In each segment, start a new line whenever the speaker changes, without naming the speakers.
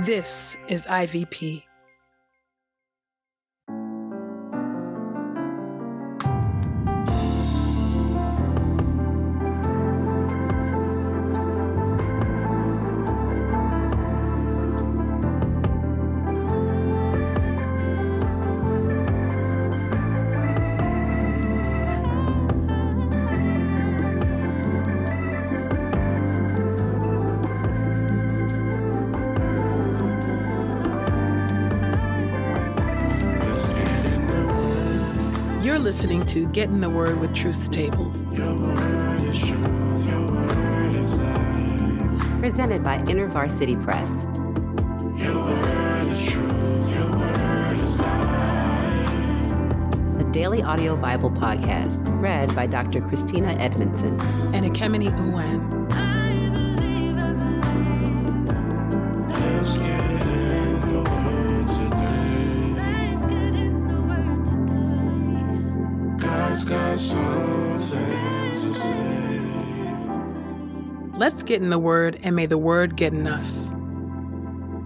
This is IVP. Listening to Get in the Word with Truth's Table. Your word is truth, your word is life.
Presented by InterVarsity Press. Your word is truth, your word is life. A daily audio Bible podcast read by Dr. Christina Edmondson.
And Ekemini Uwan. Let's get in the Word, and may the Word get in us.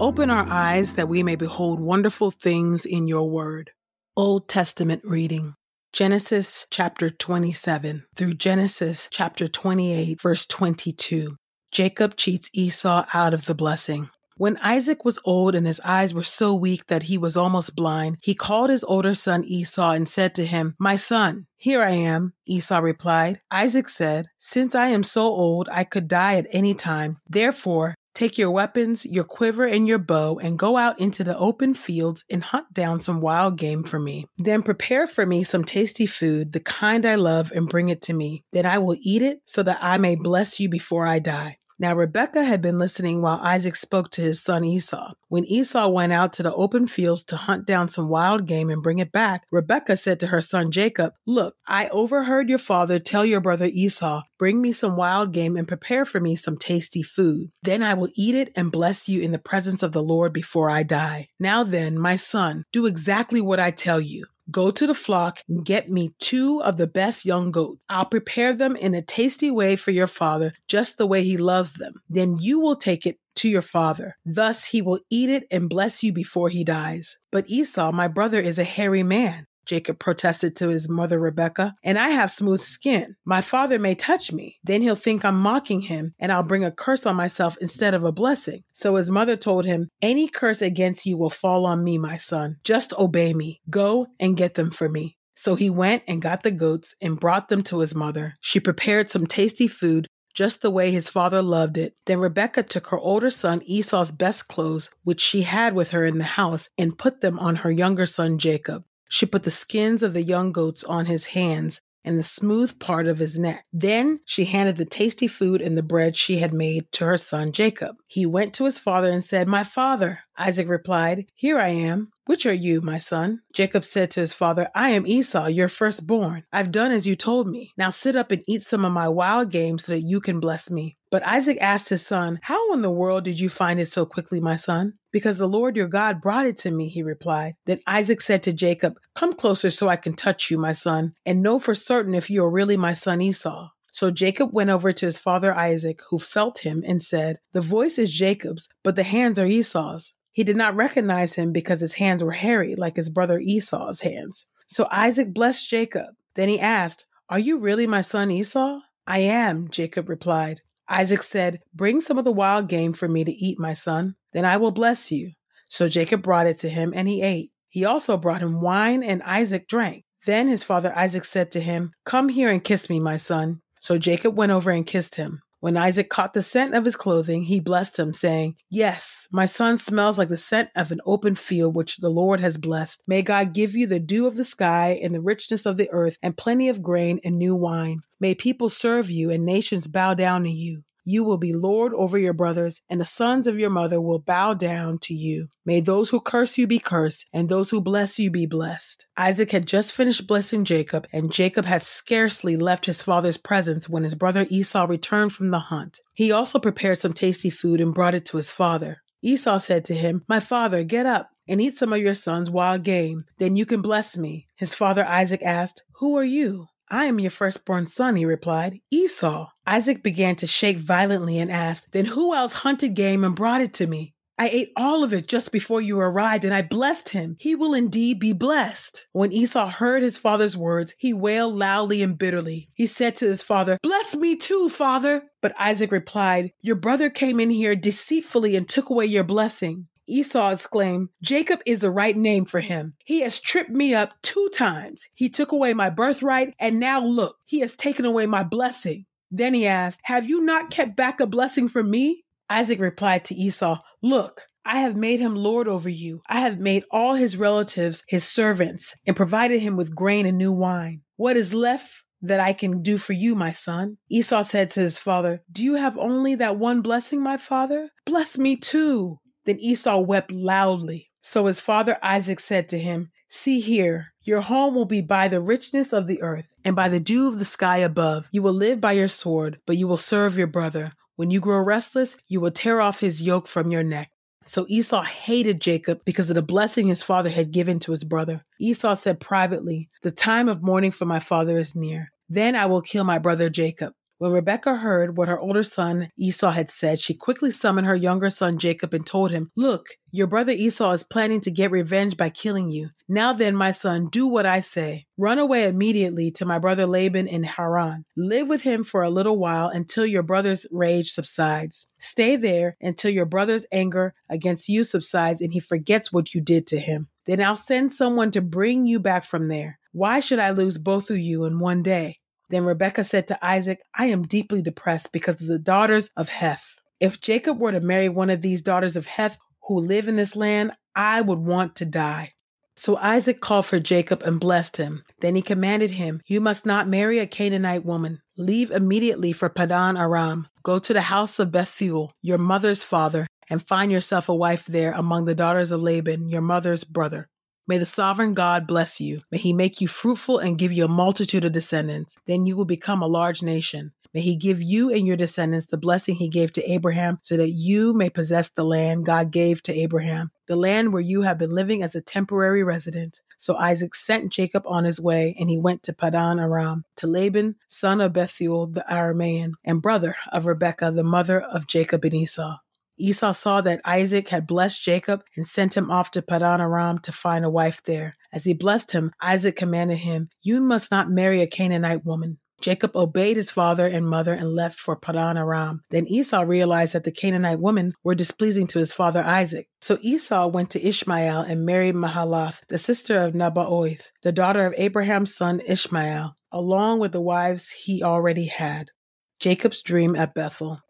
Open our eyes that we may behold wonderful things in your Word. Old Testament reading Genesis chapter 27 through Genesis chapter 28, verse 22. Jacob cheats Esau out of the blessing. When Isaac was old and his eyes were so weak that he was almost blind, he called his older son Esau and said to him, My son, here I am. Esau replied. Isaac said, Since I am so old, I could die at any time. Therefore, Take your weapons, your quiver, and your bow, and go out into the open fields and hunt down some wild game for me. Then prepare for me some tasty food, the kind I love, and bring it to me. Then I will eat it so that I may bless you before I die. Now Rebekah had been listening while Isaac spoke to his son Esau. When Esau went out to the open fields to hunt down some wild game and bring it back, Rebekah said to her son Jacob, Look, I overheard your father tell your brother Esau, Bring me some wild game and prepare for me some tasty food. Then I will eat it and bless you in the presence of the Lord before I die. Now then, my son, do exactly what I tell you. Go to the flock and get me two of the best young goats. I'll prepare them in a tasty way for your father, just the way he loves them. Then you will take it to your father. Thus he will eat it and bless you before he dies. But Esau, my brother, is a hairy man. Jacob protested to his mother Rebekah, and I have smooth skin. My father may touch me. Then he'll think I'm mocking him, and I'll bring a curse on myself instead of a blessing. So his mother told him, Any curse against you will fall on me, my son. Just obey me. Go and get them for me. So he went and got the goats and brought them to his mother. She prepared some tasty food just the way his father loved it. Then Rebekah took her older son Esau's best clothes, which she had with her in the house, and put them on her younger son Jacob. She put the skins of the young goats on his hands and the smooth part of his neck. Then she handed the tasty food and the bread she had made to her son Jacob. He went to his father and said, My father. Isaac replied, Here I am. Which are you, my son? Jacob said to his father, I am Esau, your firstborn. I've done as you told me. Now sit up and eat some of my wild game so that you can bless me. But Isaac asked his son, How in the world did you find it so quickly, my son? Because the Lord your God brought it to me, he replied. Then Isaac said to Jacob, Come closer so I can touch you, my son, and know for certain if you are really my son Esau. So Jacob went over to his father Isaac, who felt him, and said, The voice is Jacob's, but the hands are Esau's. He did not recognize him because his hands were hairy, like his brother Esau's hands. So Isaac blessed Jacob. Then he asked, Are you really my son Esau? I am, Jacob replied. Isaac said, Bring some of the wild game for me to eat, my son. Then I will bless you. So Jacob brought it to him, and he ate. He also brought him wine, and Isaac drank. Then his father Isaac said to him, Come here and kiss me, my son. So Jacob went over and kissed him. When Isaac caught the scent of his clothing, he blessed him, saying, Yes, my son smells like the scent of an open field which the Lord has blessed. May God give you the dew of the sky and the richness of the earth, and plenty of grain and new wine. May people serve you and nations bow down to you. You will be Lord over your brothers, and the sons of your mother will bow down to you. May those who curse you be cursed, and those who bless you be blessed. Isaac had just finished blessing Jacob, and Jacob had scarcely left his father's presence when his brother Esau returned from the hunt. He also prepared some tasty food and brought it to his father. Esau said to him, My father, get up and eat some of your son's wild game. Then you can bless me. His father Isaac asked, Who are you? I am your firstborn son, he replied, Esau. Isaac began to shake violently and asked, Then who else hunted game and brought it to me? I ate all of it just before you arrived, and I blessed him. He will indeed be blessed. When Esau heard his father's words, he wailed loudly and bitterly. He said to his father, Bless me too, father. But Isaac replied, Your brother came in here deceitfully and took away your blessing. Esau exclaimed, Jacob is the right name for him. He has tripped me up two times. He took away my birthright, and now look, he has taken away my blessing. Then he asked, Have you not kept back a blessing from me? Isaac replied to Esau, Look, I have made him lord over you. I have made all his relatives his servants and provided him with grain and new wine. What is left that I can do for you, my son? Esau said to his father, Do you have only that one blessing, my father? Bless me too. Then Esau wept loudly. So his father Isaac said to him, See here, your home will be by the richness of the earth and by the dew of the sky above. You will live by your sword, but you will serve your brother. When you grow restless, you will tear off his yoke from your neck. So Esau hated Jacob because of the blessing his father had given to his brother. Esau said privately, The time of mourning for my father is near. Then I will kill my brother Jacob. When Rebekah heard what her older son Esau had said, she quickly summoned her younger son Jacob and told him, Look, your brother Esau is planning to get revenge by killing you. Now then, my son, do what I say. Run away immediately to my brother Laban in Haran. Live with him for a little while until your brother's rage subsides. Stay there until your brother's anger against you subsides and he forgets what you did to him. Then I'll send someone to bring you back from there. Why should I lose both of you in one day? Then Rebekah said to Isaac, I am deeply depressed because of the daughters of Heth. If Jacob were to marry one of these daughters of Heth who live in this land, I would want to die. So Isaac called for Jacob and blessed him. Then he commanded him, You must not marry a Canaanite woman. Leave immediately for Paddan Aram. Go to the house of Bethuel, your mother's father, and find yourself a wife there among the daughters of Laban, your mother's brother. May the sovereign God bless you. May he make you fruitful and give you a multitude of descendants. Then you will become a large nation. May he give you and your descendants the blessing he gave to Abraham so that you may possess the land God gave to Abraham, the land where you have been living as a temporary resident. So Isaac sent Jacob on his way, and he went to Paddan Aram, to Laban, son of Bethuel the Aramean, and brother of Rebekah, the mother of Jacob and Esau. Esau saw that Isaac had blessed Jacob and sent him off to Paddan Aram to find a wife there. As he blessed him, Isaac commanded him, You must not marry a Canaanite woman. Jacob obeyed his father and mother and left for Paddan Aram. Then Esau realized that the Canaanite women were displeasing to his father Isaac. So Esau went to Ishmael and married Mahalath, the sister of Nebaioth, the daughter of Abraham's son Ishmael, along with the wives he already had. Jacob's dream at Bethel.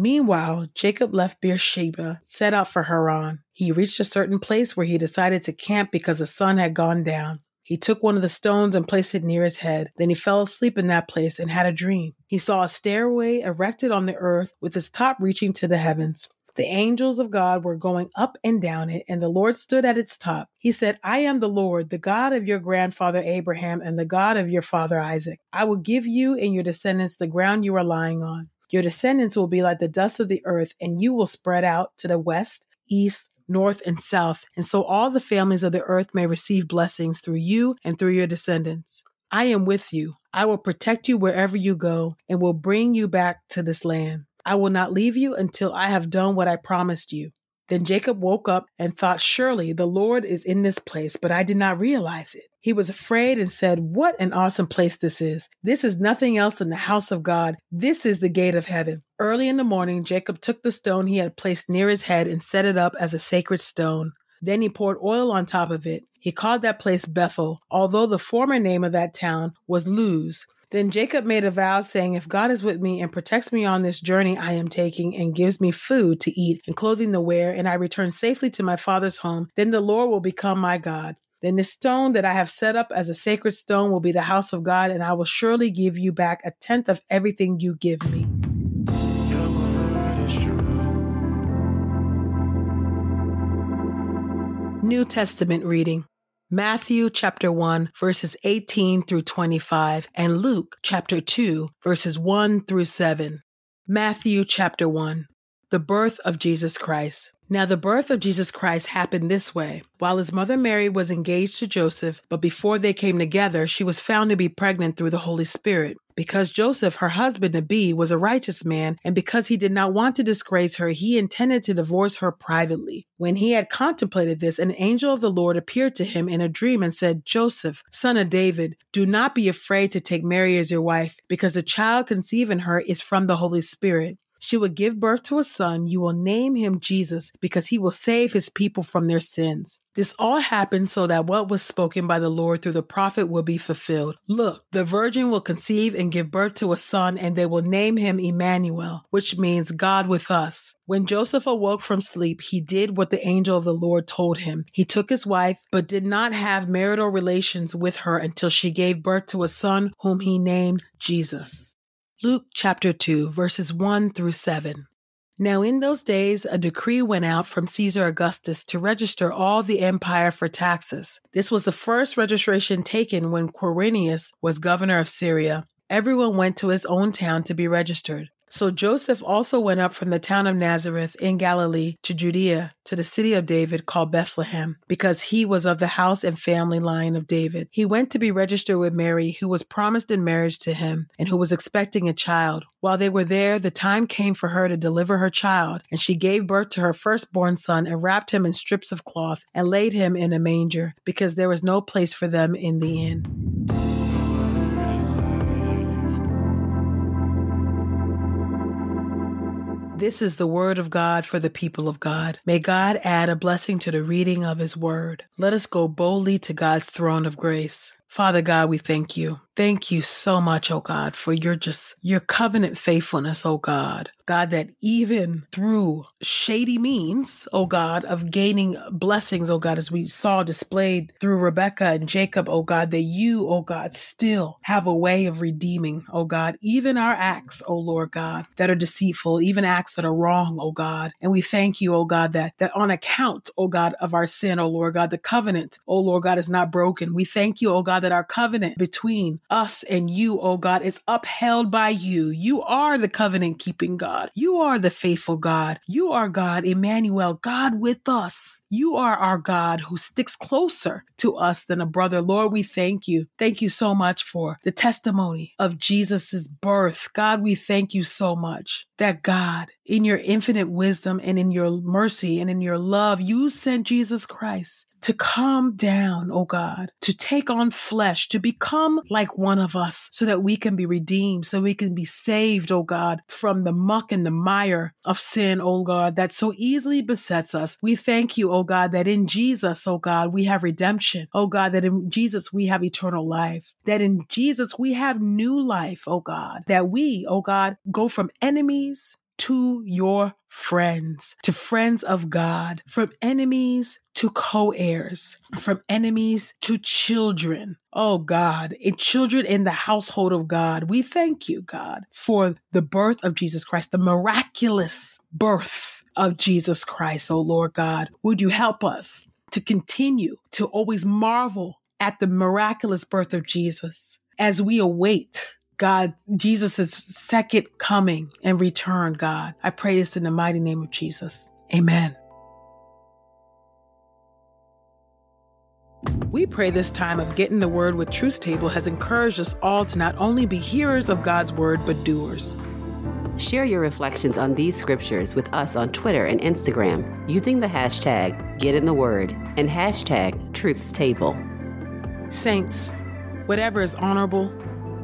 Meanwhile, Jacob left Beersheba, set out for Haran. He reached a certain place where he decided to camp because the sun had gone down. He took one of the stones and placed it near his head. Then he fell asleep in that place and had a dream. He saw a stairway erected on the earth with its top reaching to the heavens. The angels of God were going up and down it, and the Lord stood at its top. He said, I am the Lord, the God of your grandfather Abraham and the God of your father Isaac. I will give you and your descendants the ground you are lying on. Your descendants will be like the dust of the earth, and you will spread out to the west, east, north, and south, and so all the families of the earth may receive blessings through you and through your descendants. I am with you. I will protect you wherever you go and will bring you back to this land. I will not leave you until I have done what I promised you. Then Jacob woke up and thought, Surely the Lord is in this place, but I did not realize it. He was afraid and said, What an awesome place this is. This is nothing else than the house of God. This is the gate of heaven. Early in the morning, Jacob took the stone he had placed near his head and set it up as a sacred stone. Then he poured oil on top of it. He called that place Bethel, although the former name of that town was Luz. Then Jacob made a vow, saying, If God is with me and protects me on this journey I am taking, and gives me food to eat and clothing to wear, and I return safely to my father's home, then the Lord will become my God. Then the stone that I have set up as a sacred stone will be the house of God, and I will surely give you back a tenth of everything you give me. New Testament reading. Matthew chapter 1 verses 18 through 25 and Luke chapter 2 verses 1 through 7. Matthew chapter 1 The birth of Jesus Christ. Now the birth of Jesus Christ happened this way. While his mother Mary was engaged to Joseph, but before they came together, she was found to be pregnant through the Holy Spirit. Because Joseph, her husband to be, was a righteous man, and because he did not want to disgrace her, he intended to divorce her privately. When he had contemplated this, an angel of the Lord appeared to him in a dream and said, Joseph, son of David, do not be afraid to take Mary as your wife, because the child conceived in her is from the Holy Spirit. She will give birth to a son. You will name him Jesus because he will save his people from their sins. This all happened so that what was spoken by the Lord through the prophet will be fulfilled. Look, the virgin will conceive and give birth to a son, and they will name him Emmanuel, which means God with us. When Joseph awoke from sleep, he did what the angel of the Lord told him. He took his wife, but did not have marital relations with her until she gave birth to a son whom he named Jesus. Luke chapter 2, verses 1 through 7. Now, in those days, a decree went out from Caesar Augustus to register all the empire for taxes. This was the first registration taken when Quirinius was governor of Syria. Everyone went to his own town to be registered. So Joseph also went up from the town of Nazareth in Galilee to Judea, to the city of David called Bethlehem, because he was of the house and family line of David. He went to be registered with Mary, who was promised in marriage to him, and who was expecting a child. While they were there, the time came for her to deliver her child, and she gave birth to her firstborn son and wrapped him in strips of cloth and laid him in a manger, because there was no place for them in the inn. This is the word of God for the people of God. May God add a blessing to the reading of his word. Let us go boldly to God's throne of grace. Father God, we thank you. Thank you so much, oh God, for your just your covenant faithfulness, oh God. God, that even through shady means, oh God, of gaining blessings, oh God, as we saw displayed through Rebekah and Jacob, oh God, that you, oh God, still have a way of redeeming, oh God, even our acts, oh Lord God, that are deceitful, even acts that are wrong, oh God. And we thank you, oh God, that that on account, oh God, of our sin, oh Lord God, the covenant, oh Lord God, is not broken. We thank you, oh God, that our covenant between us and you, oh God, is upheld by you. You are the covenant keeping God. You are the faithful God. You are God, Emmanuel, God with us. You are our God who sticks closer to us than a brother. Lord, we thank you. Thank you so much for the testimony of Jesus' birth. God, we thank you so much that God, in your infinite wisdom and in your mercy and in your love, you sent Jesus Christ to calm down, oh God, to take on flesh, to become like one of us so that we can be redeemed, so we can be saved, oh God, from the muck and the mire of sin, oh God, that so easily besets us. We thank you, oh God, that in Jesus, oh God, we have redemption. Oh God, that in Jesus we have eternal life, that in Jesus we have new life, oh God, that we, oh God, go from enemies to your friends, to friends of God, from enemies to co heirs, from enemies to children. Oh God, and children in the household of God. We thank you, God, for the birth of Jesus Christ, the miraculous birth of Jesus Christ. Oh Lord God, would you help us to continue to always marvel at the miraculous birth of Jesus as we await God, Jesus' second coming and return, God. I pray this in the mighty name of Jesus. Amen. We pray this time of getting the word with Truth Table has encouraged us all to not only be hearers of God's word, but doers.
Share your reflections on these scriptures with us on Twitter and Instagram using the hashtag Get in the Word and hashtag Truth's Table.
Saints, whatever is honorable,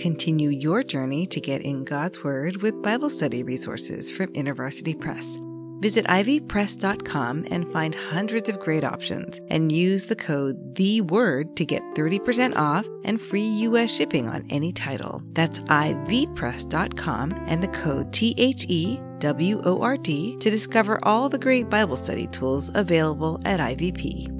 Continue your journey to get in God's Word with Bible study resources from InterVarsity Press. Visit ivpress.com and find hundreds of great options and use the code The Word to get 30% off and free US shipping on any title. That's ivpress.com and the code T H E W O R D to discover all the great Bible study tools available at IVP.